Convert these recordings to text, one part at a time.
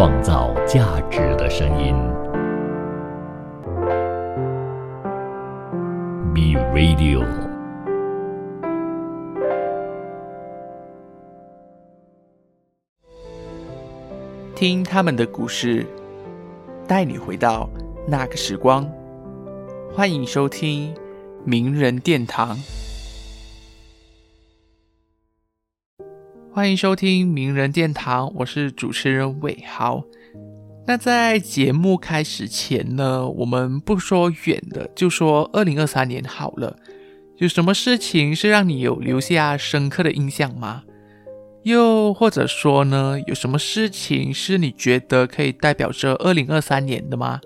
创造价值的声音。B Radio，听他们的故事，带你回到那个时光。欢迎收听名人殿堂。欢迎收听名人殿堂，我是主持人伟豪。那在节目开始前呢，我们不说远的，就说二零二三年好了。有什么事情是让你有留下深刻的印象吗？又或者说呢，有什么事情是你觉得可以代表着二零二三年的吗？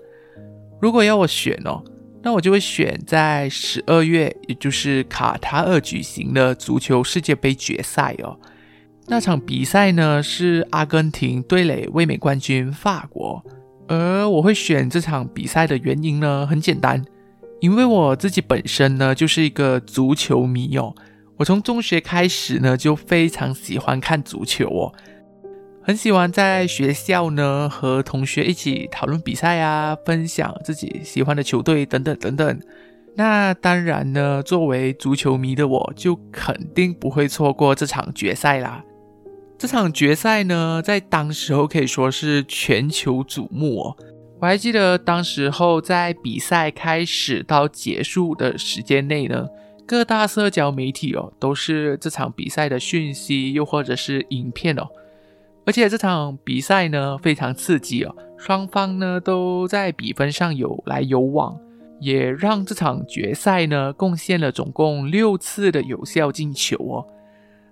如果要我选哦，那我就会选在十二月，也就是卡塔尔举行的足球世界杯决赛哦。那场比赛呢是阿根廷对垒卫冕冠军法国，而我会选这场比赛的原因呢很简单，因为我自己本身呢就是一个足球迷哦，我从中学开始呢就非常喜欢看足球哦，很喜欢在学校呢和同学一起讨论比赛啊，分享自己喜欢的球队等等等等。那当然呢，作为足球迷的我就肯定不会错过这场决赛啦。这场决赛呢，在当时候可以说是全球瞩目哦。我还记得当时候在比赛开始到结束的时间内呢，各大社交媒体哦都是这场比赛的讯息，又或者是影片哦。而且这场比赛呢非常刺激哦，双方呢都在比分上有来有往，也让这场决赛呢贡献了总共六次的有效进球哦。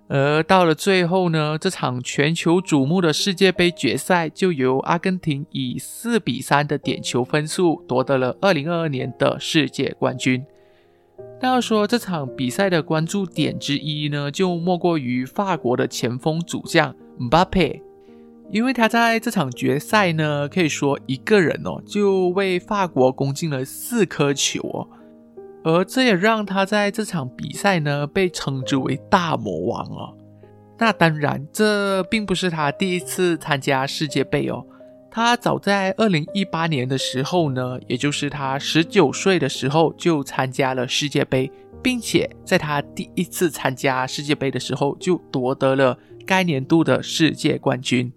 而到了最后呢，这场全球瞩目的世界杯决赛就由阿根廷以四比三的点球分数夺得了二零二二年的世界冠军。那要说这场比赛的关注点之一呢，就莫过于法国的前锋主将姆巴佩，因为他在这场决赛呢，可以说一个人哦，就为法国攻进了四颗球哦。而这也让他在这场比赛呢被称之为大魔王哦。那当然，这并不是他第一次参加世界杯哦。他早在二零一八年的时候呢，也就是他十九岁的时候就参加了世界杯，并且在他第一次参加世界杯的时候就夺得了该年度的世界冠军。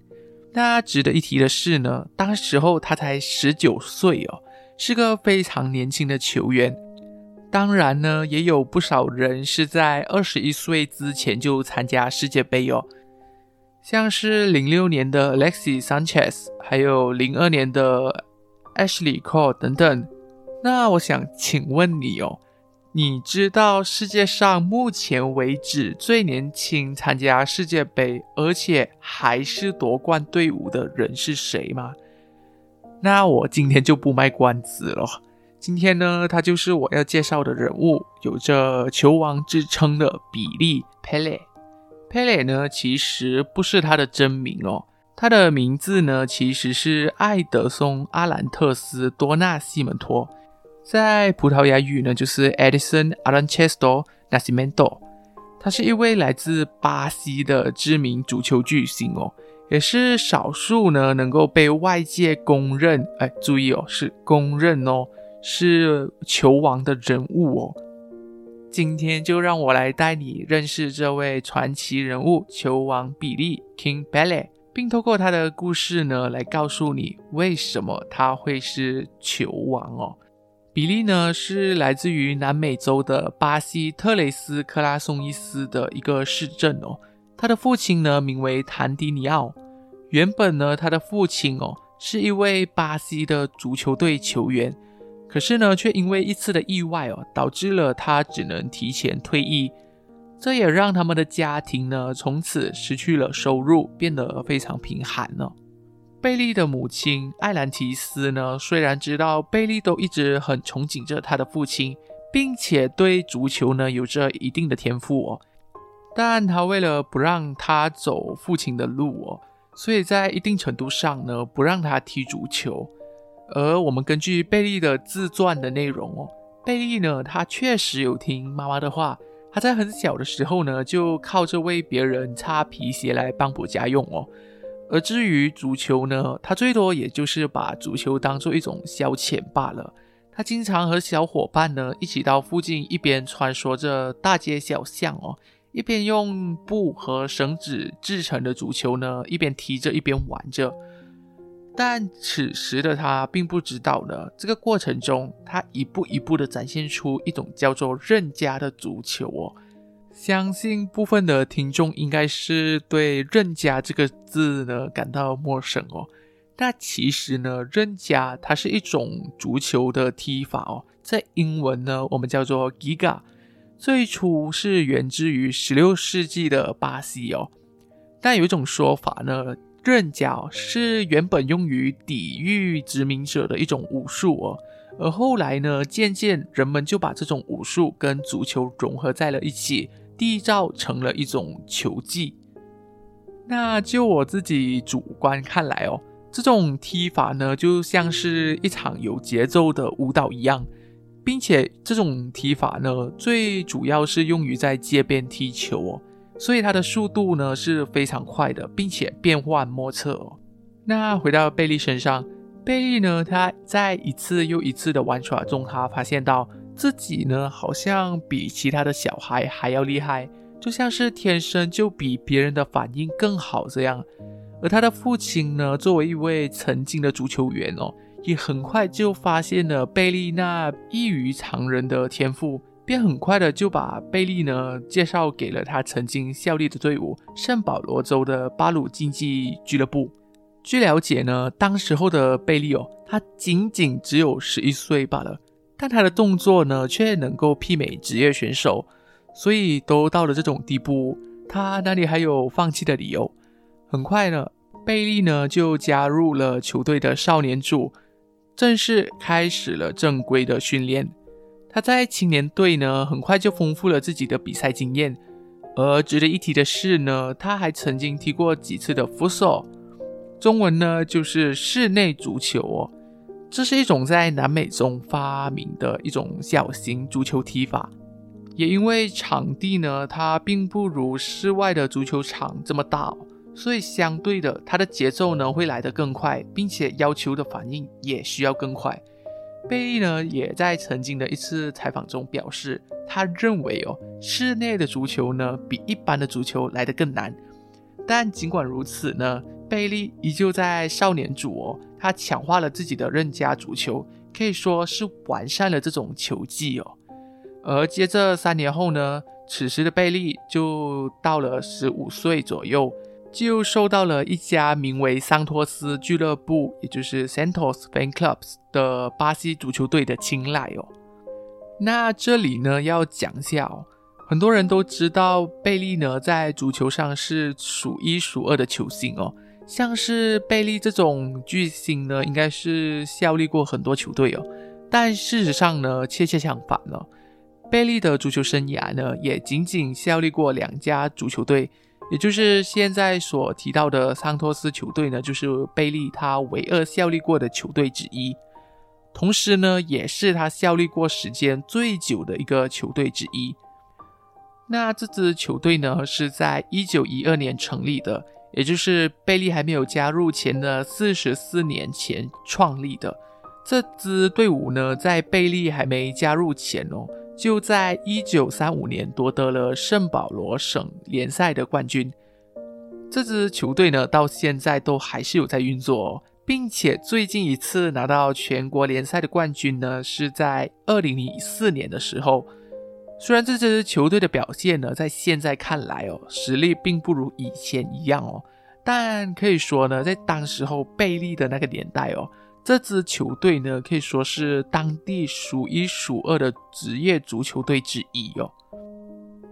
那值得一提的是呢，当时候他才十九岁哦，是个非常年轻的球员。当然呢，也有不少人是在二十一岁之前就参加世界杯哦，像是零六年的 Alexis Sanchez，还有零二年的 Ashley Cole 等等。那我想请问你哦，你知道世界上目前为止最年轻参加世界杯，而且还是夺冠队伍的人是谁吗？那我今天就不卖关子了。今天呢，他就是我要介绍的人物，有着球王之称的比利·佩雷。佩雷呢，其实不是他的真名哦，他的名字呢，其实是艾德松·阿兰特斯·多纳西门托，在葡萄牙语呢，就是 Edison Aranchesto Nascimento。他是一位来自巴西的知名足球巨星哦，也是少数呢能够被外界公认，哎，注意哦，是公认哦。是球王的人物哦，今天就让我来带你认识这位传奇人物——球王比利 （King Pele），并透过他的故事呢，来告诉你为什么他会是球王哦。比利呢，是来自于南美洲的巴西特雷斯克拉松伊斯的一个市镇哦。他的父亲呢，名为谭迪尼奥。原本呢，他的父亲哦，是一位巴西的足球队球员。可是呢，却因为一次的意外哦，导致了他只能提前退役，这也让他们的家庭呢从此失去了收入，变得非常贫寒了。贝利的母亲艾兰提斯呢，虽然知道贝利都一直很憧憬着他的父亲，并且对足球呢有着一定的天赋哦，但他为了不让他走父亲的路哦，所以在一定程度上呢，不让他踢足球。而我们根据贝利的自传的内容哦，贝利呢，他确实有听妈妈的话，他在很小的时候呢，就靠着为别人擦皮鞋来帮补家用哦。而至于足球呢，他最多也就是把足球当做一种消遣罢了。他经常和小伙伴呢一起到附近，一边穿梭着大街小巷哦，一边用布和绳子制成的足球呢，一边踢着一边玩着。但此时的他并不知道呢，这个过程中他一步一步的展现出一种叫做任家的足球哦。相信部分的听众应该是对“任家”这个字呢感到陌生哦。那其实呢，任家它是一种足球的踢法哦，在英文呢我们叫做 Giga，最初是源自于十六世纪的巴西哦。但有一种说法呢，任家是原本用于抵御殖民者的一种武术哦，而后来呢，渐渐人们就把这种武术跟足球融合在了一起。缔造成了一种球技。那就我自己主观看来哦，这种踢法呢，就像是一场有节奏的舞蹈一样，并且这种踢法呢，最主要是用于在街边踢球哦，所以它的速度呢是非常快的，并且变幻莫测哦。那回到贝利身上，贝利呢，他在一次又一次的玩耍中，他发现到。自己呢，好像比其他的小孩还要厉害，就像是天生就比别人的反应更好这样。而他的父亲呢，作为一位曾经的足球员哦，也很快就发现了贝利那异于常人的天赋，便很快的就把贝利呢介绍给了他曾经效力的队伍圣保罗州的巴鲁竞技俱乐部。据了解呢，当时候的贝利哦，他仅仅只有十一岁罢了。但他的动作呢，却能够媲美职业选手，所以都到了这种地步，他哪里还有放弃的理由？很快呢，贝利呢就加入了球队的少年组，正式开始了正规的训练。他在青年队呢，很快就丰富了自己的比赛经验。而值得一提的是呢，他还曾经踢过几次的 futsal，中文呢就是室内足球哦。这是一种在南美中发明的一种小型足球踢法，也因为场地呢，它并不如室外的足球场这么大，所以相对的，它的节奏呢会来得更快，并且要求的反应也需要更快。贝利呢也在曾经的一次采访中表示，他认为哦，室内的足球呢比一般的足球来得更难。但尽管如此呢，贝利依旧在少年组哦。他强化了自己的任家足球，可以说是完善了这种球技哦。而接着三年后呢，此时的贝利就到了十五岁左右，就受到了一家名为桑托斯俱乐部，也就是 Santos Fan Clubs 的巴西足球队的青睐哦。那这里呢要讲一下哦，很多人都知道贝利呢在足球上是数一数二的球星哦。像是贝利这种巨星呢，应该是效力过很多球队哦。但事实上呢，恰恰相反了。贝利的足球生涯呢，也仅仅效力过两家足球队，也就是现在所提到的桑托斯球队呢，就是贝利他唯二效力过的球队之一。同时呢，也是他效力过时间最久的一个球队之一。那这支球队呢，是在一九一二年成立的。也就是贝利还没有加入前的四十四年前创立的这支队伍呢，在贝利还没加入前哦，就在一九三五年夺得了圣保罗省联赛的冠军。这支球队呢，到现在都还是有在运作，哦并且最近一次拿到全国联赛的冠军呢，是在二零零四年的时候。虽然这支球队的表现呢，在现在看来哦，实力并不如以前一样哦，但可以说呢，在当时候贝利的那个年代哦，这支球队呢，可以说是当地数一数二的职业足球队之一哦。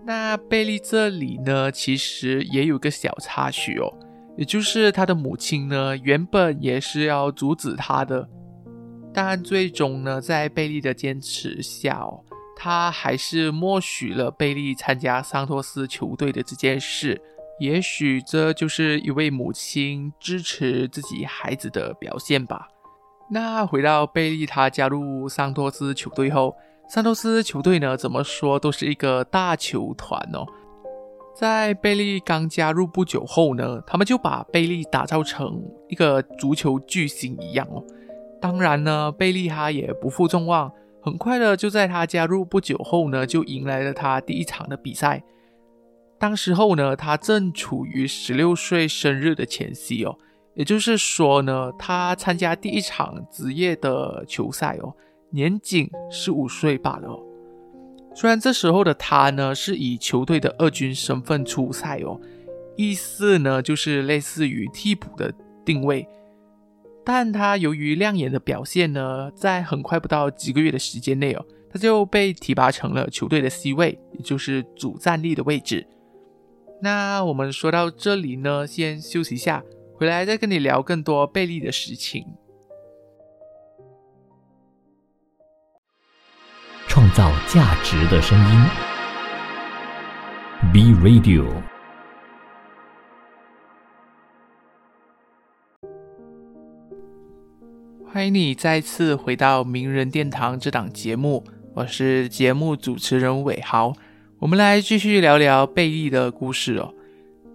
那贝利这里呢，其实也有个小插曲哦，也就是他的母亲呢，原本也是要阻止他的，但最终呢，在贝利的坚持下哦。他还是默许了贝利参加桑托斯球队的这件事，也许这就是一位母亲支持自己孩子的表现吧。那回到贝利，他加入桑托斯球队后，桑托斯球队呢，怎么说都是一个大球团哦。在贝利刚加入不久后呢，他们就把贝利打造成一个足球巨星一样哦。当然呢，贝利他也不负众望，很快的就在他加入不久后呢，就迎来了他第一场的比赛。当时候呢，他正处于十六岁生日的前夕哦，也就是说呢，他参加第一场职业的球赛哦，年仅十五岁罢了。虽然这时候的他呢是以球队的二军身份出赛哦，意思呢就是类似于替补的定位，但他由于亮眼的表现呢，在很快不到几个月的时间内哦，他就被提拔成了球队的 C 位，也就是主战力的位置。那我们说到这里呢，先休息一下，回来再跟你聊更多贝利的事情。创造价值的声音，B Radio。欢迎你再次回到名人殿堂这档节目，我是节目主持人伟豪。我们来继续聊聊贝利的故事哦。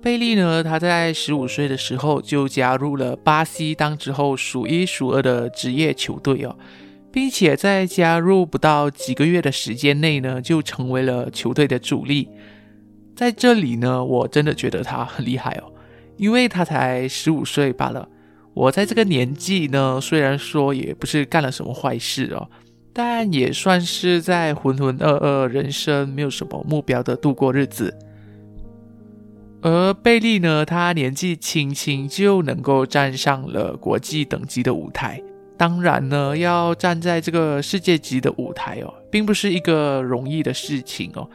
贝利呢，他在十五岁的时候就加入了巴西当之后数一数二的职业球队哦。并且在加入不到几个月的时间内呢，就成为了球队的主力。在这里呢，我真的觉得他很厉害哦，因为他才十五岁罢了。我在这个年纪呢，虽然说也不是干了什么坏事哦，但也算是在浑浑噩噩、人生没有什么目标的度过日子。而贝利呢，他年纪轻轻就能够站上了国际等级的舞台。当然呢，要站在这个世界级的舞台哦，并不是一个容易的事情哦。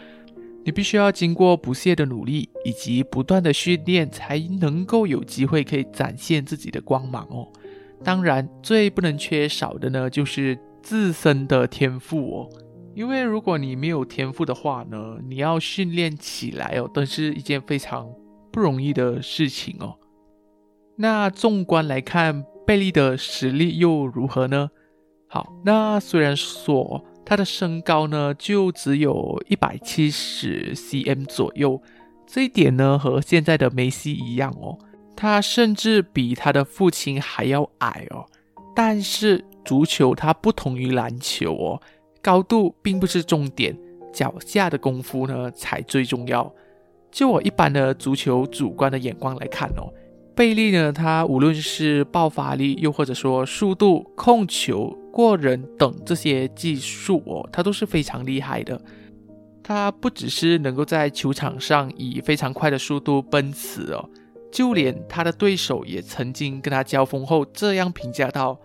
你必须要经过不懈的努力以及不断的训练，才能够有机会可以展现自己的光芒哦。当然，最不能缺少的呢，就是自身的天赋哦。因为如果你没有天赋的话呢，你要训练起来哦，都是一件非常不容易的事情哦。那纵观来看。贝利的实力又如何呢？好，那虽然说他的身高呢就只有一百七十 cm 左右，这一点呢和现在的梅西一样哦，他甚至比他的父亲还要矮哦。但是足球它不同于篮球哦，高度并不是重点，脚下的功夫呢才最重要。就我一般的足球主观的眼光来看哦。贝利呢，他无论是爆发力，又或者说速度、控球、过人等这些技术哦，他都是非常厉害的。他不只是能够在球场上以非常快的速度奔驰哦，就连他的对手也曾经跟他交锋后这样评价到：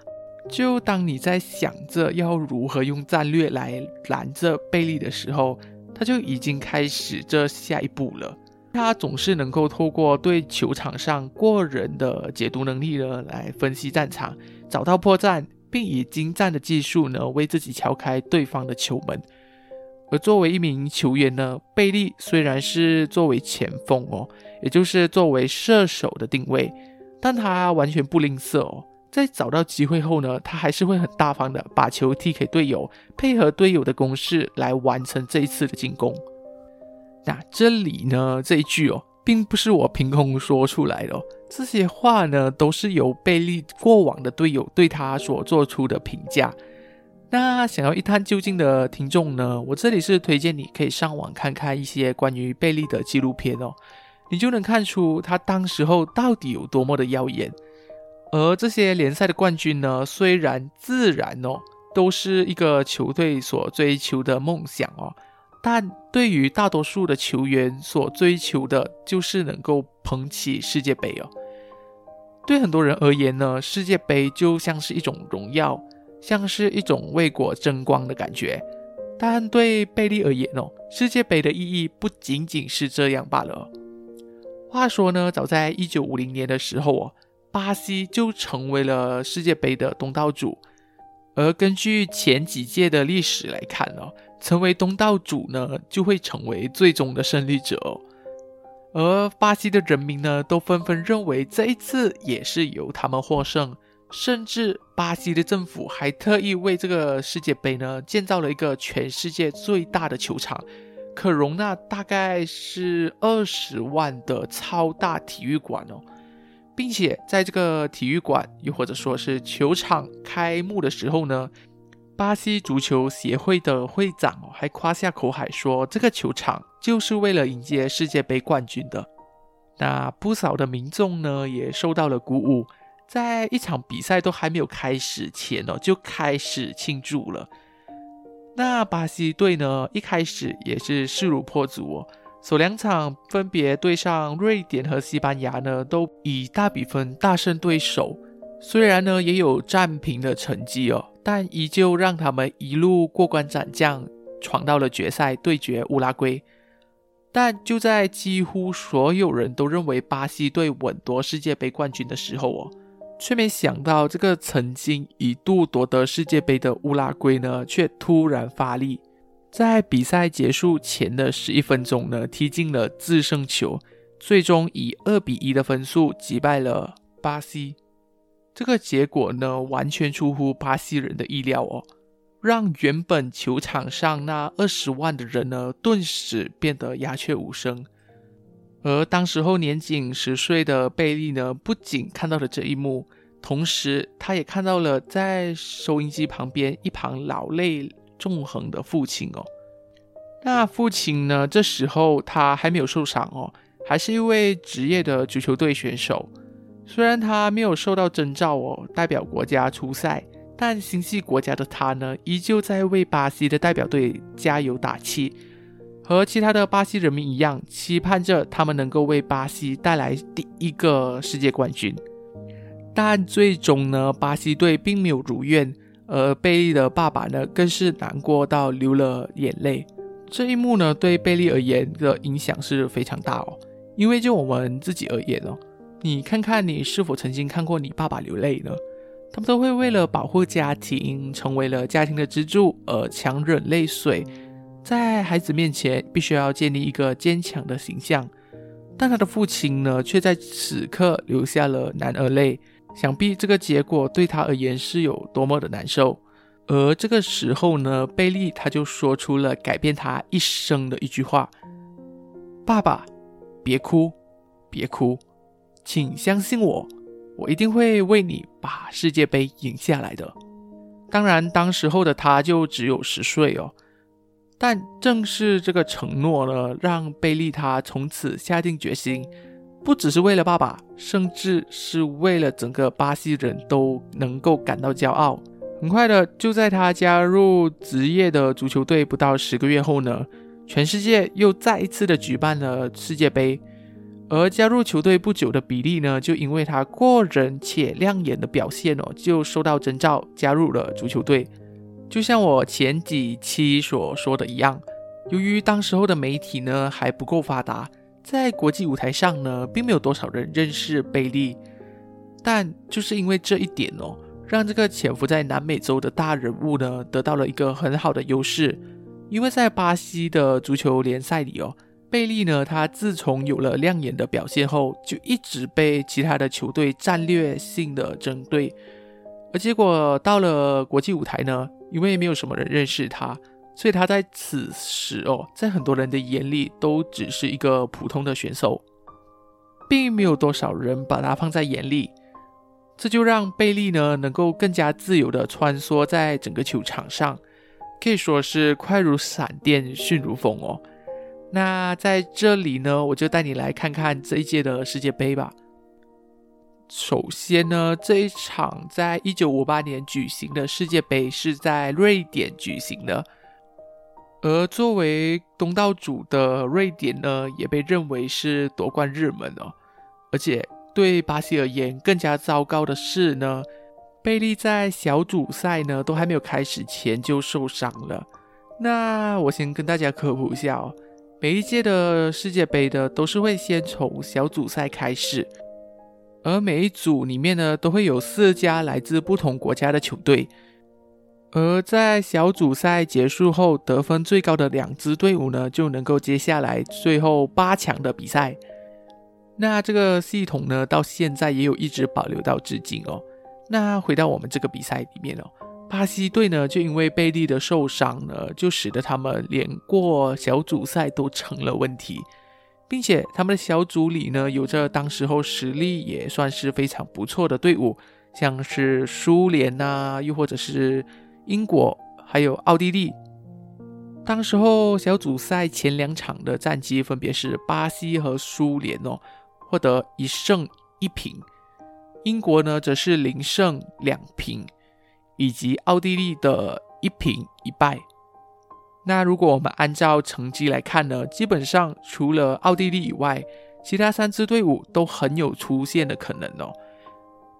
就当你在想着要如何用战略来拦着贝利的时候，他就已经开始这下一步了。他总是能够透过对球场上过人的解读能力呢，来分析战场，找到破绽，并以精湛的技术呢，为自己敲开对方的球门。而作为一名球员呢，贝利虽然是作为前锋哦，也就是作为射手的定位，但他完全不吝啬哦，在找到机会后呢，他还是会很大方的把球踢给队友，配合队友的攻势来完成这一次的进攻。那这里呢，这一句哦，并不是我凭空说出来的，这些话呢，都是由贝利过往的队友对他所做出的评价。那想要一探究竟的听众呢，我这里是推荐你可以上网看看一些关于贝利的纪录片哦，你就能看出他当时候到底有多么的耀眼。而这些联赛的冠军呢，虽然自然哦，都是一个球队所追求的梦想哦。但对于大多数的球员所追求的，就是能够捧起世界杯哦。对很多人而言呢，世界杯就像是一种荣耀，像是一种为国争光的感觉。但对贝利而言哦，世界杯的意义不仅仅是这样罢了。话说呢，早在一九五零年的时候哦，巴西就成为了世界杯的东道主。而根据前几届的历史来看哦。成为东道主呢，就会成为最终的胜利者。而巴西的人民呢，都纷纷认为这一次也是由他们获胜。甚至巴西的政府还特意为这个世界杯呢，建造了一个全世界最大的球场，可容纳大概是二十万的超大体育馆哦，并且在这个体育馆，又或者说是球场开幕的时候呢，巴西足球协会的会长还夸下口海说，这个球场就是为了迎接世界杯冠军的。那不少的民众呢也受到了鼓舞，在一场比赛都还没有开始前哦，就开始庆祝了。那巴西队呢？一开始也是势如破竹哦，首两场分别对上瑞典和西班牙呢，都以大比分大胜对手。虽然呢也有战平的成绩哦，但依旧让他们一路过关斩将，闯到了决赛对决乌拉圭。但就在几乎所有人都认为巴西队稳夺世界杯冠军的时候哦。却没想到，这个曾经一度夺得世界杯的乌拉圭呢，却突然发力，在比赛结束前的十一分钟呢，踢进了制胜球，最终以二比一的分数击败了巴西。这个结果呢，完全出乎巴西人的意料哦，让原本球场上那二十万的人呢，顿时变得鸦雀无声。而当时候年仅十岁的贝利呢，不仅看到了这一幕，同时他也看到了在收音机旁边一旁老泪纵横的父亲哦。那父亲呢，这时候他还没有受伤哦，还是一位职业的足球队选手。虽然他没有受到征召哦，代表国家出赛，但心系国家的他呢，依旧在为巴西的代表队加油打气。和其他的巴西人民一样，期盼着他们能够为巴西带来第一个世界冠军。但最终呢，巴西队并没有如愿，而贝利的爸爸呢，更是难过到流了眼泪。这一幕呢，对贝利而言的影响是非常大哦。因为就我们自己而言哦，你看看你是否曾经看过你爸爸流泪呢？他们都会为了保护家庭，成为了家庭的支柱而强忍泪水。在孩子面前，必须要建立一个坚强的形象，但他的父亲呢，却在此刻流下了男儿泪。想必这个结果对他而言是有多么的难受。而这个时候呢，贝利他就说出了改变他一生的一句话：“爸爸，别哭，别哭，请相信我，我一定会为你把世界杯赢下来的。”当然，当时候的他就只有十岁哦。但正是这个承诺呢，让贝利他从此下定决心，不只是为了爸爸，甚至是为了整个巴西人都能够感到骄傲。很快的，就在他加入职业的足球队不到十个月后呢，全世界又再一次的举办了世界杯。而加入球队不久的比利呢，就因为他过人且亮眼的表现哦，就受到征召加入了足球队。就像我前几期所说的一样，由于当时候的媒体呢还不够发达，在国际舞台上呢并没有多少人认识贝利，但就是因为这一点哦，让这个潜伏在南美洲的大人物呢得到了一个很好的优势。因为在巴西的足球联赛里哦，贝利呢他自从有了亮眼的表现后，就一直被其他的球队战略性的针对，而结果到了国际舞台呢。因为没有什么人认识他，所以他在此时哦，在很多人的眼里都只是一个普通的选手，并没有多少人把他放在眼里。这就让贝利呢能够更加自由的穿梭在整个球场上，可以说是快如闪电，迅如风哦。那在这里呢，我就带你来看看这一届的世界杯吧。首先呢，这一场在一九五八年举行的世界杯是在瑞典举行的，而作为东道主的瑞典呢，也被认为是夺冠热门哦。而且对巴西而言，更加糟糕的是呢，贝利在小组赛呢都还没有开始前就受伤了。那我先跟大家科普一下哦，每一届的世界杯的都是会先从小组赛开始。而每一组里面呢，都会有四家来自不同国家的球队。而在小组赛结束后，得分最高的两支队伍呢，就能够接下来最后八强的比赛。那这个系统呢，到现在也有一直保留到至今哦。那回到我们这个比赛里面哦，巴西队呢，就因为贝利的受伤呢，就使得他们连过小组赛都成了问题，并且他们的小组里呢，有着当时候实力也算是非常不错的队伍，像是苏联呐，又或者是英国，还有奥地利。当时候小组赛前两场的战绩分别是巴西和苏联哦，获得一胜一平，英国呢则是零胜两平。以及奥地利的一平一败。那如果我们按照成绩来看呢，基本上除了奥地利以外，其他三支队伍都很有出线的可能哦。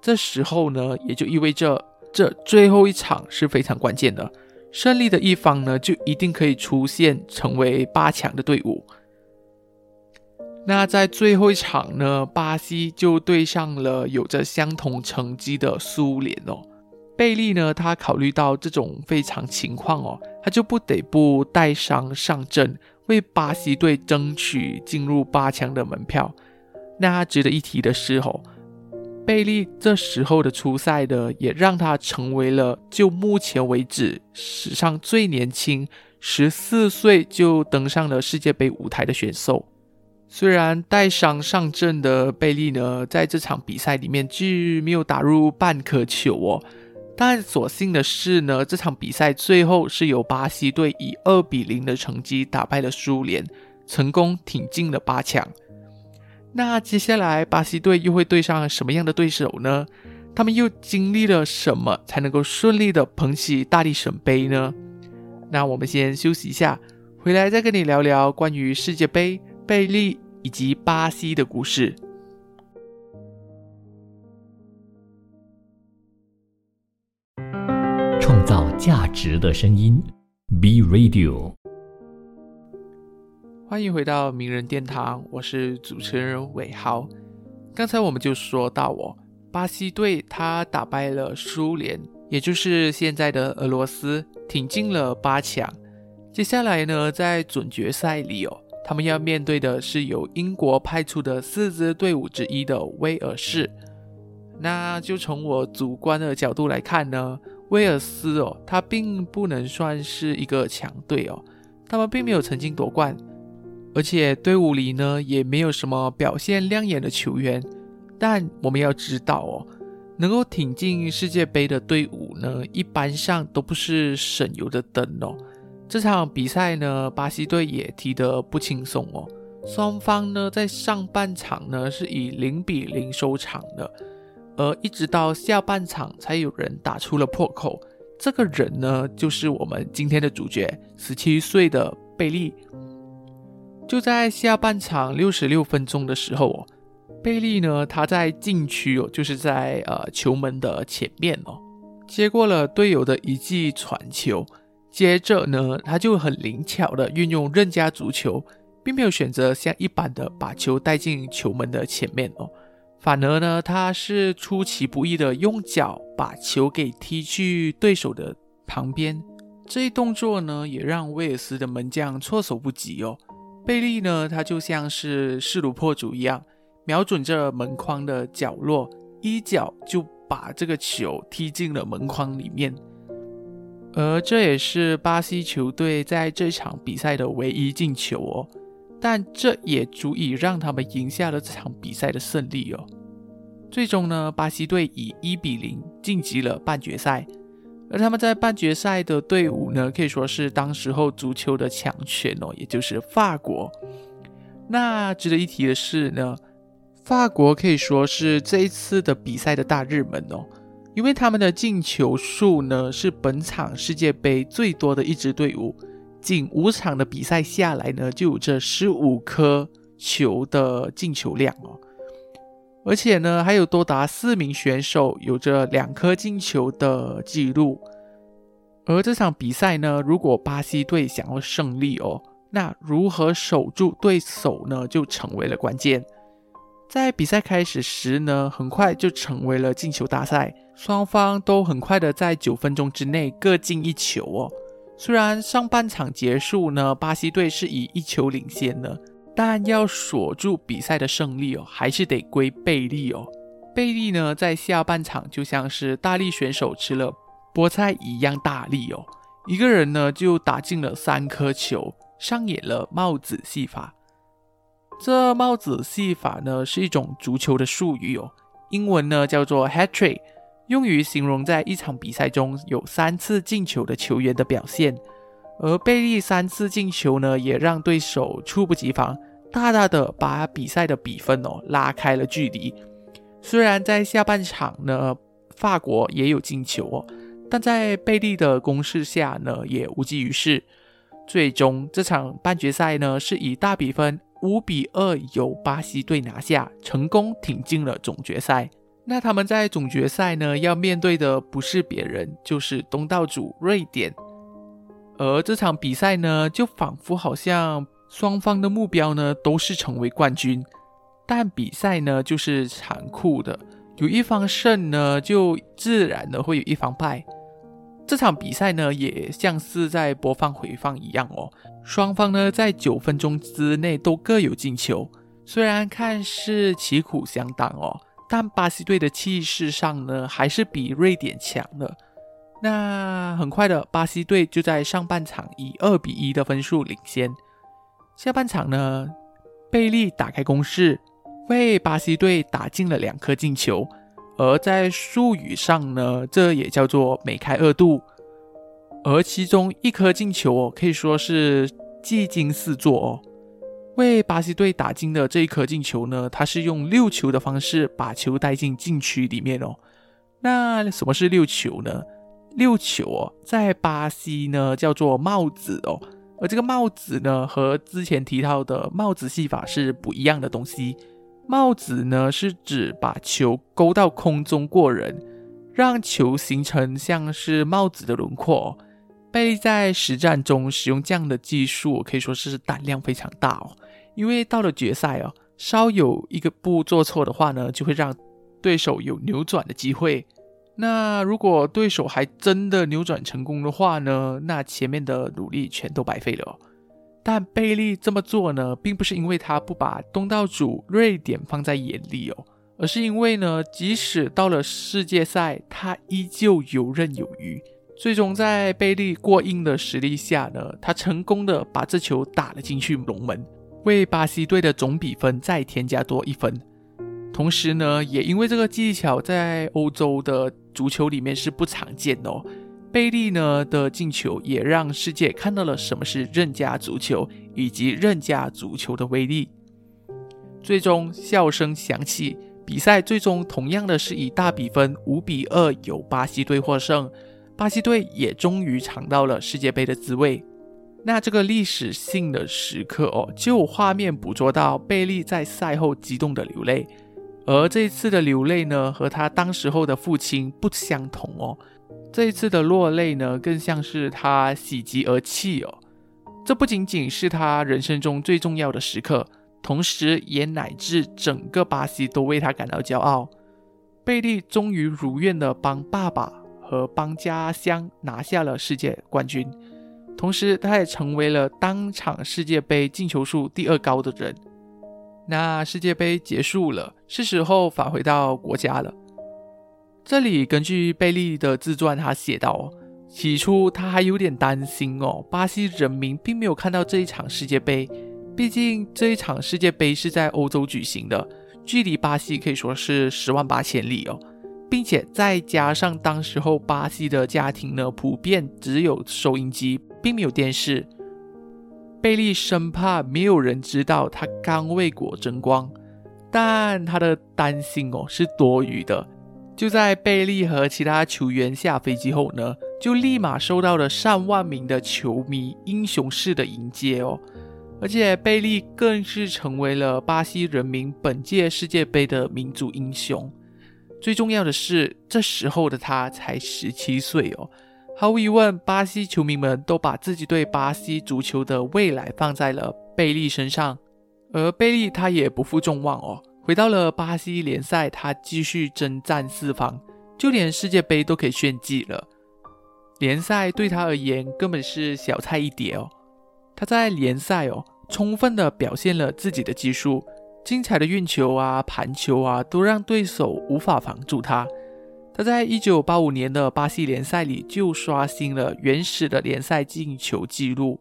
这时候呢，也就意味着这最后一场是非常关键的，胜利的一方呢就一定可以出现成为八强的队伍。那在最后一场呢，巴西就对上了有着相同成绩的苏联哦。贝利呢，他考虑到这种非常情况哦，他就不得不带伤上阵，为巴西队争取进入八强的门票。那值得一提的是哦，贝利这时候的出赛呢，也让他成为了就目前为止史上最年轻，十四岁就登上了世界杯舞台的选手。虽然带伤上阵的贝利呢，在这场比赛里面就没有打入半颗球哦。但所幸的是呢，这场比赛最后是由巴西队以二比零的成绩打败了苏联，成功挺进了八强。那接下来巴西队又会对上什么样的对手呢？他们又经历了什么才能够顺利的捧起大力神杯呢？那我们先休息一下，回来再跟你聊聊关于世界杯、贝利以及巴西的故事。创造价值的声音，B Radio。欢迎回到名人殿堂，我是主持人伟豪。刚才我们就说到哦，巴西队他打败了苏联，也就是现在的俄罗斯，挺进了八强。接下来呢，在准决赛里哦，他们要面对的是由英国派出的四支队伍之一的威尔士。那就从我主观的角度来看呢。威尔斯哦，他并不能算是一个强队哦，他们并没有曾经夺冠，而且队伍里呢也没有什么表现亮眼的球员。但我们要知道哦，能够挺进世界杯的队伍呢，一般上都不是省油的灯哦。这场比赛呢，巴西队也踢得不轻松哦，双方呢在上半场呢是以零比零收场的。而一直到下半场才有人打出了破口，这个人呢，就是我们今天的主角，十七岁的贝利。就在下半场六十六分钟的时候哦，贝利呢，他在禁区哦，就是在呃球门的前面哦，接过了队友的一记传球，接着呢，他就很灵巧的运用任家足球，并没有选择像一般的把球带进球门的前面哦。反而呢，他是出其不意的用脚把球给踢去对手的旁边，这一动作呢，也让威尔斯的门将措手不及哦。贝利呢，他就像是势如破竹一样，瞄准着门框的角落，一脚就把这个球踢进了门框里面。而这也是巴西球队在这场比赛的唯一进球哦。但这也足以让他们赢下了这场比赛的胜利哦。最终呢，巴西队以一比零晋级了半决赛。而他们在半决赛的队伍呢，可以说是当时候足球的强权哦，也就是法国。那值得一提的是呢，法国可以说是这一次的比赛的大热门哦，因为他们的进球数呢是本场世界杯最多的一支队伍。仅五场的比赛下来呢，就有这十五颗球的进球量哦，而且呢，还有多达四名选手有着两颗进球的记录。而这场比赛呢，如果巴西队想要胜利哦，那如何守住对手呢，就成为了关键。在比赛开始时呢，很快就成为了进球大赛，双方都很快的在九分钟之内各进一球哦。虽然上半场结束呢，巴西队是以一球领先的，但要锁住比赛的胜利哦，还是得归贝利哦。贝利呢，在下半场就像是大力选手吃了菠菜一样大力哦，一个人呢就打进了三颗球，上演了帽子戏法。这帽子戏法呢是一种足球的术语哦，英文呢叫做 hat trick，用于形容在一场比赛中有三次进球的球员的表现。而贝利三次进球呢，也让对手猝不及防，大大的把比赛的比分哦拉开了距离。虽然在下半场呢，法国也有进球哦，但在贝利的攻势下呢，也无济于事。最终这场半决赛呢，是以大比分五比二由巴西队拿下，成功挺进了总决赛。那他们在总决赛呢，要面对的不是别人，就是东道主瑞典。而这场比赛呢，就仿佛好像双方的目标呢都是成为冠军，但比赛呢就是残酷的，有一方胜呢，就自然的会有一方败。这场比赛呢，也像是在播放回放一样哦，双方呢在九分钟之内都各有进球，虽然看似旗鼓相当哦，但巴西队的气势上呢还是比瑞典强的。那很快的，巴西队就在上半场以二比一的分数领先。下半场呢，贝利打开攻势，为巴西队打进了两颗进球。而在术语上呢，这也叫做梅开二度。而其中一颗进球哦，可以说是技惊四座哦。为巴西队打进的这一颗进球呢，他是用六球的方式把球带进禁区里面哦。那什么是六球呢？六球哦，在巴西呢叫做帽子哦，而这个帽子呢和之前提到的帽子戏法是不一样的东西。帽子呢是指把球勾到空中过人，让球形成像是帽子的轮廓。贝利在实战中使用这样的技术，可以说是胆量非常大哦。因为到了决赛哦，稍有一个步做错的话呢，就会让对手有扭转的机会。那如果对手还真的扭转成功的话呢？那前面的努力全都白费了。但贝利这么做呢，并不是因为他不把东道主瑞典放在眼里哦，而是因为呢，即使到了世界赛，他依旧游刃有余。最终在贝利过硬的实力下呢，他成功的把这球打了进去龙门，为巴西队的总比分再添加多一分。同时呢，也因为这个技巧在欧洲的足球里面是不常见的哦。贝利呢的进球也让世界看到了什么是任家足球以及任家足球的威力。最终笑声响起，比赛最终同样的是以大比分五比二由巴西队获胜，巴西队也终于尝到了世界杯的滋味。那这个历史性的时刻哦，就画面捕捉到贝利在赛后激动的流泪。而这一次的流泪呢，和他当时候的父亲不相同哦。这一次的落泪呢，更像是他喜极而泣哦。这不仅仅是他人生中最重要的时刻，同时也乃至整个巴西都为他感到骄傲。贝利终于如愿的帮爸爸和帮家乡拿下了世界冠军，同时他也成为了当场世界杯进球数第二高的人。那世界杯结束了，是时候返回到国家了。这里根据贝利的自传，他写道：起初他还有点担心哦，巴西人民并没有看到这一场世界杯，毕竟这一场世界杯是在欧洲举行的，距离巴西可以说是十万八千里哦，并且再加上当时候巴西的家庭呢，普遍只有收音机，并没有电视。贝利生怕没有人知道他刚为国争光，但他的担心哦是多余的。就在贝利和其他球员下飞机后呢，就立马受到了上万名的球迷英雄式的迎接哦。而且贝利更是成为了巴西人民本届世界杯的民族英雄。最重要的是，这时候的他才十七岁哦。毫无疑问，巴西球迷们都把自己对巴西足球的未来放在了贝利身上，而贝利他也不负众望哦，回到了巴西联赛，他继续征战四方，就连世界杯都可以炫技了。联赛对他而言根本是小菜一碟哦，他在联赛哦，充分的表现了自己的技术，精彩的运球啊、盘球啊，都让对手无法防住他。他在一九八五年的巴西联赛里就刷新了原始的联赛进球纪录。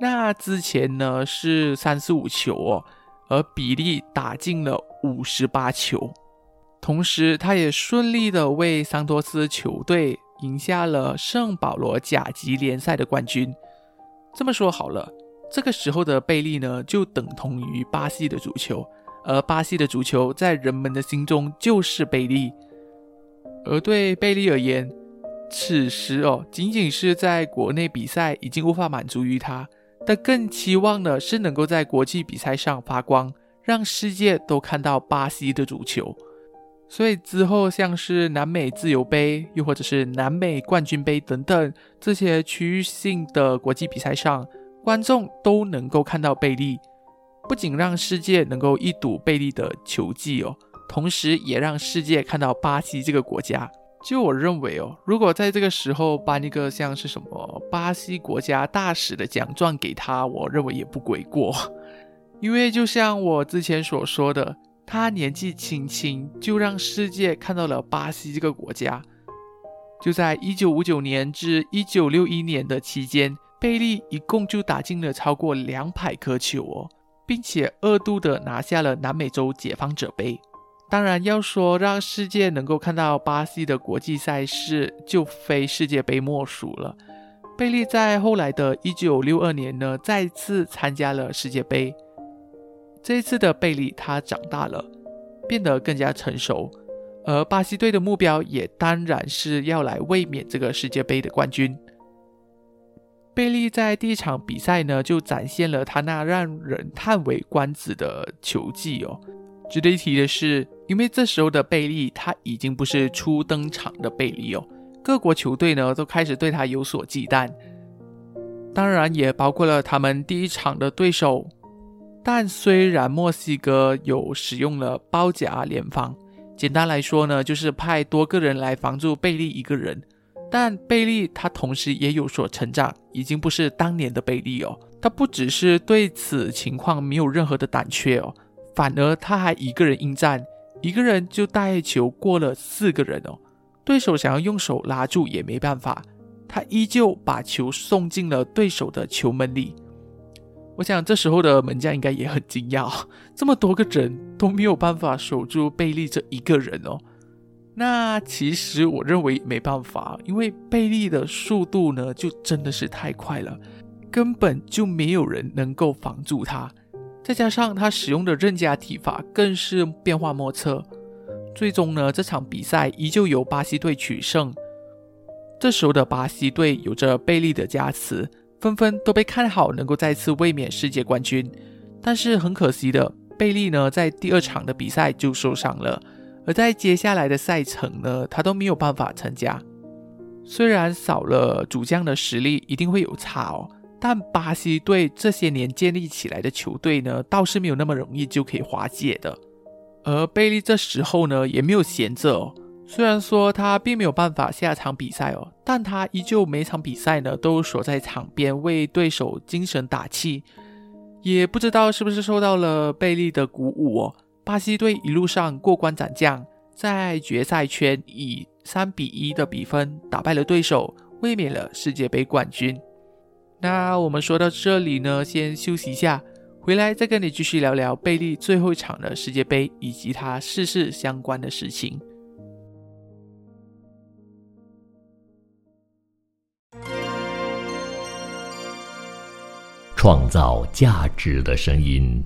那之前呢是三十五球哦，而比利打进了五十八球。同时，他也顺利的为桑托斯球队赢下了圣保罗甲级联赛的冠军。这么说好了，这个时候的贝利呢，就等同于巴西的足球，而巴西的足球在人们的心中就是贝利。而对贝利而言，此时哦，仅仅是在国内比赛已经无法满足于他，他更期望的是能够在国际比赛上发光，让世界都看到巴西的足球。所以之后像是南美自由杯，又或者是南美冠军杯等等这些区域性的国际比赛上，观众都能够看到贝利，不仅让世界能够一睹贝利的球技哦，同时也让世界看到巴西这个国家。就我认为哦，如果在这个时候颁一个像是什么巴西国家大使的奖状给他，我认为也不为过，因为就像我之前所说的。他年纪轻轻就让世界看到了巴西这个国家。就在一九五九年至一九六一年的期间，贝利一共就打进了超过两百颗球哦，并且二度的拿下了南美洲解放者杯。当然，要说让世界能够看到巴西的国际赛事，就非世界杯莫属了。贝利在后来的一九六二年呢，再次参加了世界杯。这一次的贝利，他长大了，变得更加成熟，而巴西队的目标也当然是要来卫冕这个世界杯的冠军。贝利在第一场比赛呢，就展现了他那让人叹为观止的球技哦。值得一提的是，因为这时候的贝利他已经不是初登场的贝利哦，各国球队呢都开始对他有所忌惮，当然也包括了他们第一场的对手。但虽然墨西哥有使用了包夹联防，简单来说呢，就是派多个人来防住贝利一个人。但贝利他同时也有所成长，已经不是当年的贝利哦。他不只是对此情况没有任何的胆怯哦，反而他还一个人应战，一个人就带球过了四个人哦。对手想要用手拉住也没办法，他依旧把球送进了对手的球门里。我想这时候的门将应该也很惊讶，这么多个人都没有办法守住贝利这一个人哦。那其实我认为没办法，因为贝利的速度呢就真的是太快了，根本就没有人能够防住他。再加上他使用的任加体法更是变化莫测，最终呢这场比赛依旧由巴西队取胜。这时候的巴西队有着贝利的加持。纷纷都被看好能够再次卫冕世界冠军，但是很可惜的，贝利呢在第二场的比赛就受伤了，而在接下来的赛程呢，他都没有办法参加。虽然少了主将的实力一定会有差哦，但巴西队这些年建立起来的球队呢，倒是没有那么容易就可以化解的。而贝利这时候呢，也没有闲着哦。虽然说他并没有办法下场比赛哦，但他依旧每场比赛呢都守在场边为对手精神打气。也不知道是不是受到了贝利的鼓舞哦，巴西队一路上过关斩将，在决赛圈以三比一的比分打败了对手，卫冕了世界杯冠军。那我们说到这里呢，先休息一下，回来再跟你继续聊聊贝利最后一场的世界杯以及他逝世相关的事情。创造价值的声音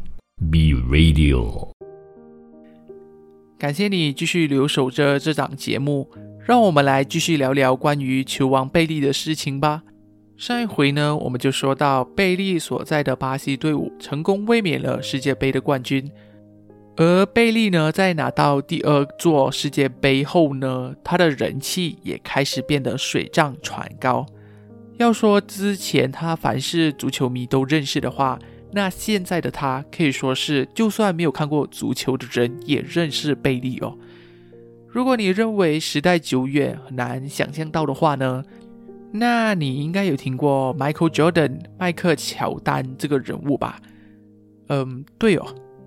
，B Radio。感谢你继续留守着这档节目，让我们来继续聊聊关于球王贝利的事情吧。上一回呢，我们就说到贝利所在的巴西队伍成功卫冕了世界杯的冠军，而贝利呢，在拿到第二座世界杯后呢，他的人气也开始变得水涨船高。要说之前他凡是足球迷都认识的话，那现在的他可以说是就算没有看过足球的人也认识贝利哦。如果你认为时代久远很难想象到的话呢，那你应该有听过 Michael Jordan 迈克乔丹这个人物吧？嗯，对哦，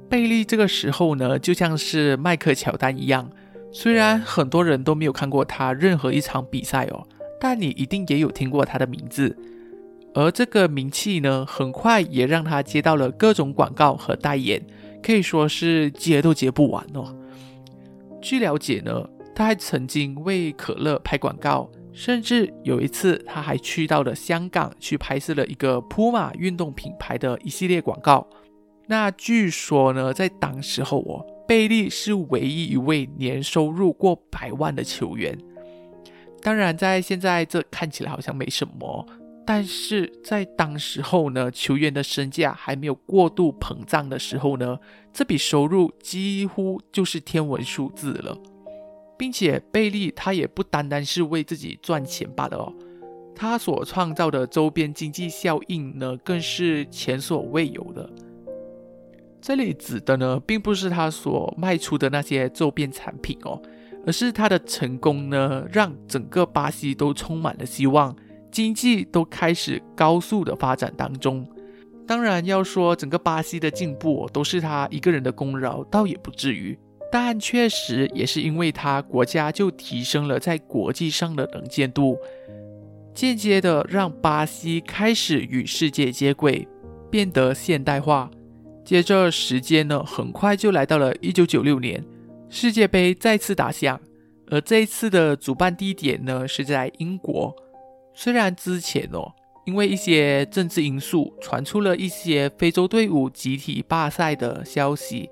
贝利这个时候呢就像是迈克乔丹一样，虽然很多人都没有看过他任何一场比赛哦，但你一定也有听过他的名字。而这个名气呢，很快也让他接到了各种广告和代言，可以说是接都接不完哦。据了解呢，他还曾经为可乐拍广告，甚至有一次他还去到了香港去拍摄了一个普马运动品牌的一系列广告。那据说呢，在当时候哦，贝利是唯一一位年收入过百万的球员。当然，在现在这看起来好像没什么。但是在当时候呢，球员的身价还没有过度膨胀的时候呢，这笔收入几乎就是天文数字了，并且贝利他也不单单是为自己赚钱罢了哦，他所创造的周边经济效应呢，更是前所未有的。这里指的呢，并不是他所卖出的那些周边产品哦，而是他的成功呢，让整个巴西都充满了希望。经济都开始高速的发展当中，当然要说整个巴西的进步都是他一个人的功劳，倒也不至于，但确实也是因为他国家就提升了在国际上的能见度，间接的让巴西开始与世界接轨，变得现代化。接着时间呢，很快就来到了一九九六年，世界杯再次打响，而这一次的主办地点呢是在英国。虽然之前哦，因为一些政治因素传出了一些非洲队伍集体罢赛的消息，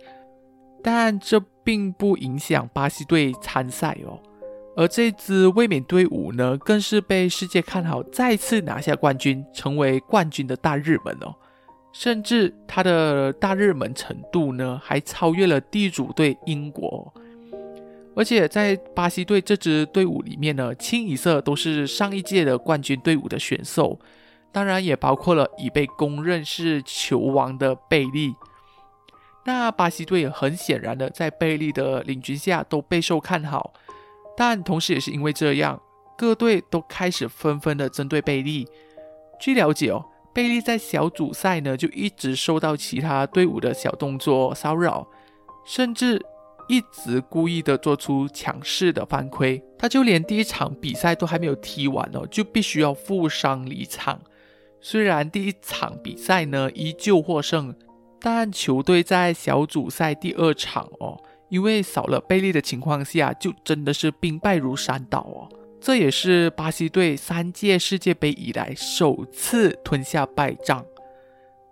但这并不影响巴西队参赛哦。而这支卫冕队伍呢，更是被世界看好再次拿下冠军，成为冠军的大热门哦。甚至他的大热门程度呢，还超越了地主队英国。而且在巴西队这支队伍里面呢，清一色都是上一届的冠军队伍的选手，当然也包括了已被公认是球王的贝利。那巴西队很显然的在贝利的领军下都备受看好，但同时也是因为这样，各队都开始纷纷的针对贝利。据了解哦，贝利在小组赛呢就一直受到其他队伍的小动作骚扰，甚至。一直故意的做出强势的犯规，他就连第一场比赛都还没有踢完哦，就必须要负伤离场。虽然第一场比赛呢依旧获胜，但球队在小组赛第二场哦，因为少了贝利的情况下，就真的是兵败如山倒哦。这也是巴西队三届世界杯以来首次吞下败仗，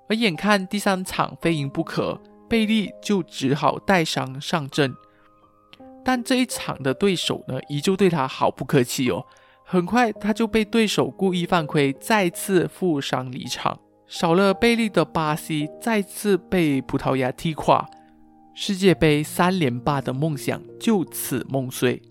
而眼看第三场非赢不可。贝利就只好带伤上阵，但这一场的对手呢，依旧对他毫不客气哦。很快他就被对手故意犯规，再次负伤离场。少了贝利的巴西再次被葡萄牙踢垮，世界杯三连霸的梦想就此梦碎。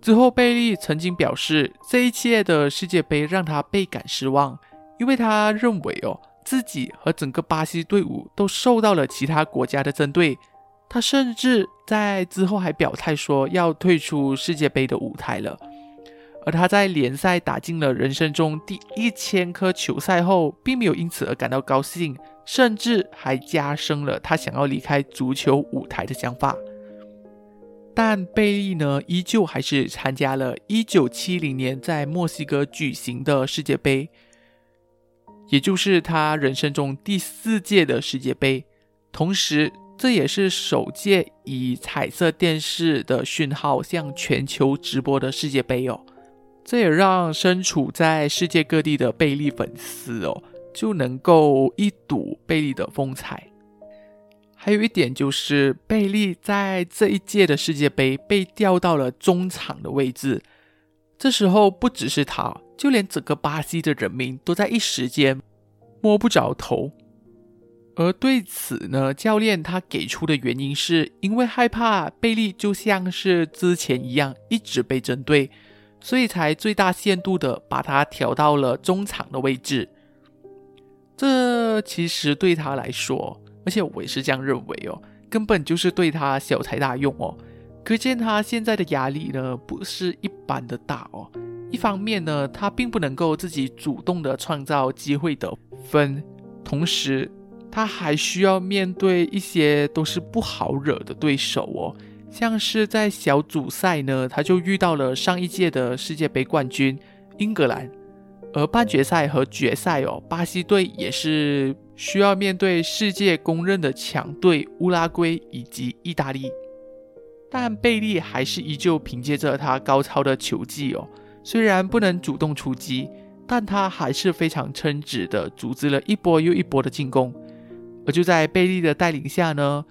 之后，贝利曾经表示，这一届的世界杯让他倍感失望，因为他认为哦。自己和整个巴西队伍都受到了其他国家的针对，他甚至在之后还表态说要退出世界杯的舞台了。而他在联赛打进了人生中第一千颗球赛后，并没有因此而感到高兴，甚至还加深了他想要离开足球舞台的想法。但贝利呢，依旧还是参加了1970年在墨西哥举行的世界杯。也就是他人生中第四届的世界杯，同时这也是首届以彩色电视的讯号向全球直播的世界杯哦。这也让身处在世界各地的贝利粉丝哦，就能够一睹贝利的风采。还有一点就是，贝利在这一届的世界杯被调到了中场的位置，这时候不只是他。就连整个巴西的人民都在一时间摸不着头，而对此呢，教练他给出的原因是因为害怕贝利就像是之前一样一直被针对，所以才最大限度的把他调到了中场的位置。这其实对他来说，而且我也是这样认为哦，根本就是对他小材大用哦，可见他现在的压力呢不是一般的大哦。一方面呢，他并不能够自己主动的创造机会得分，同时他还需要面对一些都是不好惹的对手哦，像是在小组赛呢，他就遇到了上一届的世界杯冠军英格兰，而半决赛和决赛哦，巴西队也是需要面对世界公认的强队乌拉圭以及意大利，但贝利还是依旧凭借着他高超的球技哦，虽然不能主动出击，但他还是非常称职的组织了一波又一波的进攻，而就在贝利的带领下呢。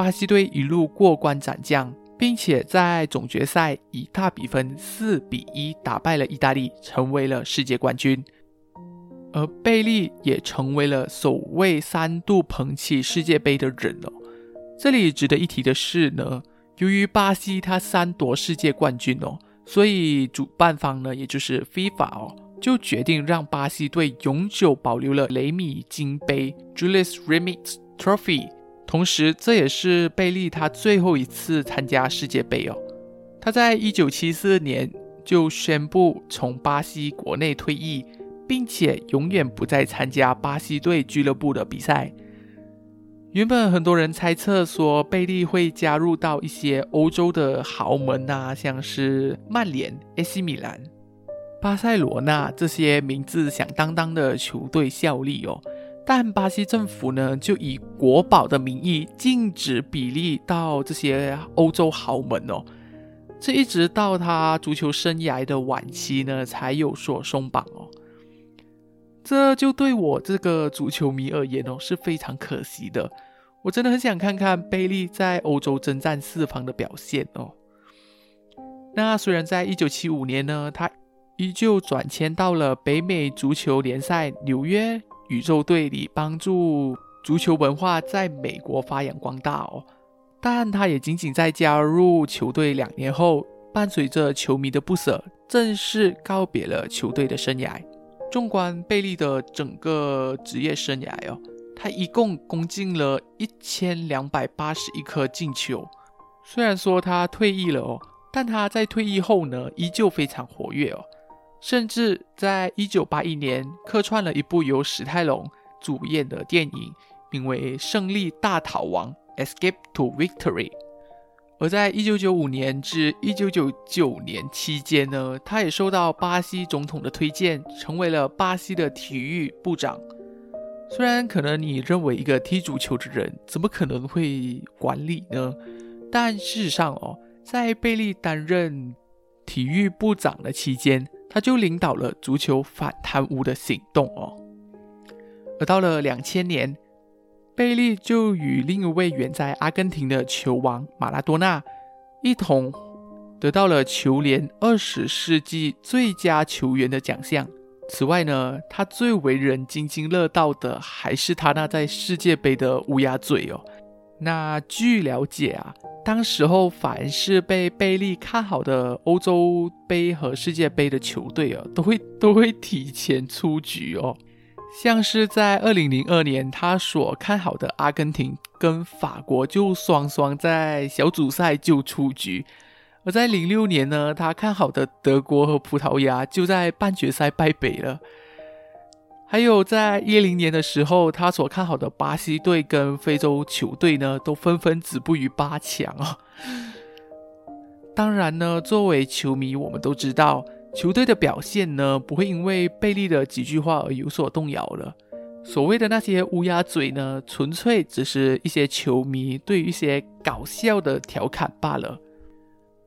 巴西队一路过关斩将，并且在总决赛以大比分四比一打败了意大利，成为了世界冠军。而贝利也成为了首位三度捧起世界杯的人哦。这里值得一提的是呢，由于巴西他三夺世界冠军哦，所以主办方呢，也就是 FIFA 哦，就决定让巴西队永久保留了雷米金杯 （Julius Remit Trophy）。同时，这也是贝利他最后一次参加世界杯哦。他在一九七四年就宣布从巴西国内退役，并且永远不再参加巴西队俱乐部的比赛。原本很多人猜测说贝利会加入到一些欧洲的豪门啊，像是曼联、AC 米兰、巴塞罗那这些名字响当当的球队效力哦。但巴西政府呢，就以国宝的名义禁止比利到这些欧洲豪门哦。这一直到他足球生涯的晚期呢，才有所松绑哦。这就对我这个足球迷而言哦，是非常可惜的。我真的很想看看贝利在欧洲征战四方的表现哦。那虽然在一九七五年呢，他依旧转签到了北美足球联赛纽约。宇宙队里帮助足球文化在美国发扬光大哦，但他也仅仅在加入球队两年后，伴随着球迷的不舍，正式告别了球队的生涯。纵观贝利的整个职业生涯哦，他一共攻进了一千两百八十一颗进球。虽然说他退役了哦，但他在退役后呢，依旧非常活跃哦。甚至在一九八一年客串了一部由史泰龙主演的电影，名为《胜利大逃亡》（Escape to Victory）。而在一九九五年至一九九九年期间呢，他也受到巴西总统的推荐，成为了巴西的体育部长。虽然可能你认为一个踢足球的人怎么可能会管理呢？但事实上哦，在贝利担任体育部长的期间，他就领导了足球反贪污的行动哦，而到了两千年，贝利就与另一位远在阿根廷的球王马拉多纳一同得到了球联二十世纪最佳球员的奖项。此外呢，他最为人津津乐道的还是他那在世界杯的乌鸦嘴哦。那据了解啊。当时候，凡是被贝利看好的欧洲杯和世界杯的球队啊，都会都会提前出局哦。像是在二零零二年，他所看好的阿根廷跟法国就双双在小组赛就出局；而在零六年呢，他看好的德国和葡萄牙就在半决赛败北了。还有在一零年的时候，他所看好的巴西队跟非洲球队呢，都纷纷止步于八强啊。当然呢，作为球迷，我们都知道球队的表现呢，不会因为贝利的几句话而有所动摇了。所谓的那些乌鸦嘴呢，纯粹只是一些球迷对于一些搞笑的调侃罢了。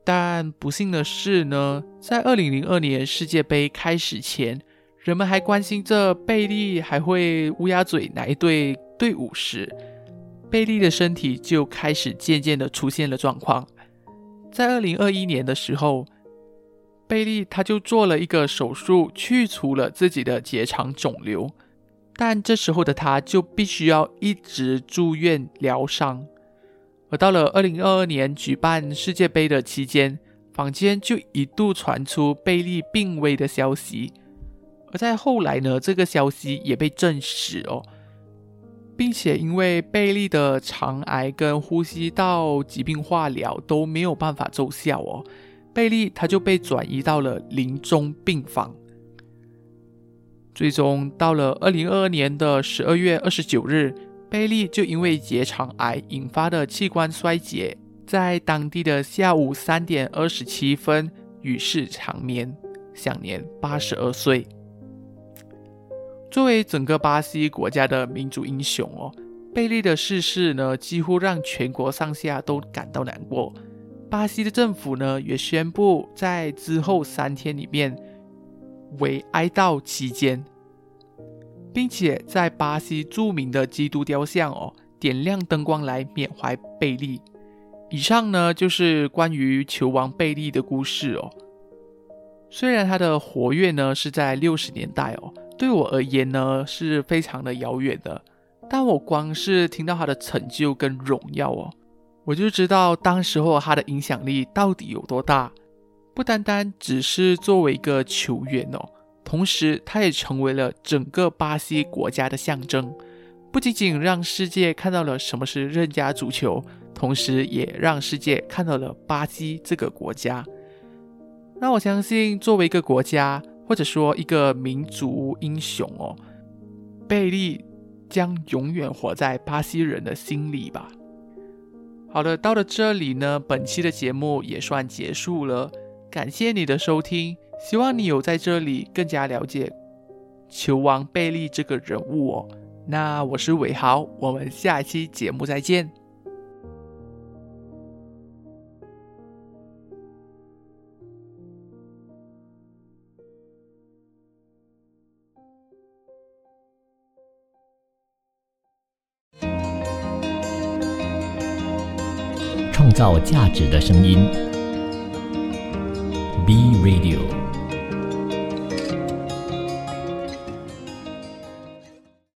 但不幸的是呢，在二零零二年世界杯开始前。人们还关心这贝利还会乌鸦嘴哪一队队伍时，贝利的身体就开始渐渐的出现了状况。在二零二一年的时候，贝利他就做了一个手术，去除了自己的结肠肿瘤，但这时候的他就必须要一直住院疗伤。而到了二零二二年举办世界杯的期间，坊间就一度传出贝利病危的消息。而在后来呢，这个消息也被证实哦，并且因为贝利的肠癌跟呼吸道疾病化疗都没有办法奏效哦，贝利他就被转移到了临终病房。最终到了二零二二年的十二月二十九日，贝利就因为结肠癌引发的器官衰竭在当地的下午三点二十七分与世长眠，享年八十二岁。作为整个巴西国家的民族英雄哦，贝利的逝世呢，几乎让全国上下都感到难过。巴西的政府呢，也宣布在之后三天里面为哀悼期间，并且在巴西著名的基督雕像哦点亮灯光来缅怀贝利。以上呢就是关于球王贝利的故事哦。虽然他的活跃呢是在六十年代哦，对我而言呢是非常的遥远的，但我光是听到他的成就跟荣耀哦，我就知道当时候他的影响力到底有多大。不单单只是作为一个球员哦，同时他也成为了整个巴西国家的象征，不仅仅让世界看到了什么是任家足球。同时，也让世界看到了巴西这个国家。那我相信，作为一个国家，或者说一个民族英雄哦，贝利将永远活在巴西人的心里吧。好的，到了这里呢，本期的节目也算结束了。感谢你的收听，希望你有在这里更加了解球王贝利这个人物哦。那我是伟豪，我们下一期节目再见。造价值的声音，B Radio。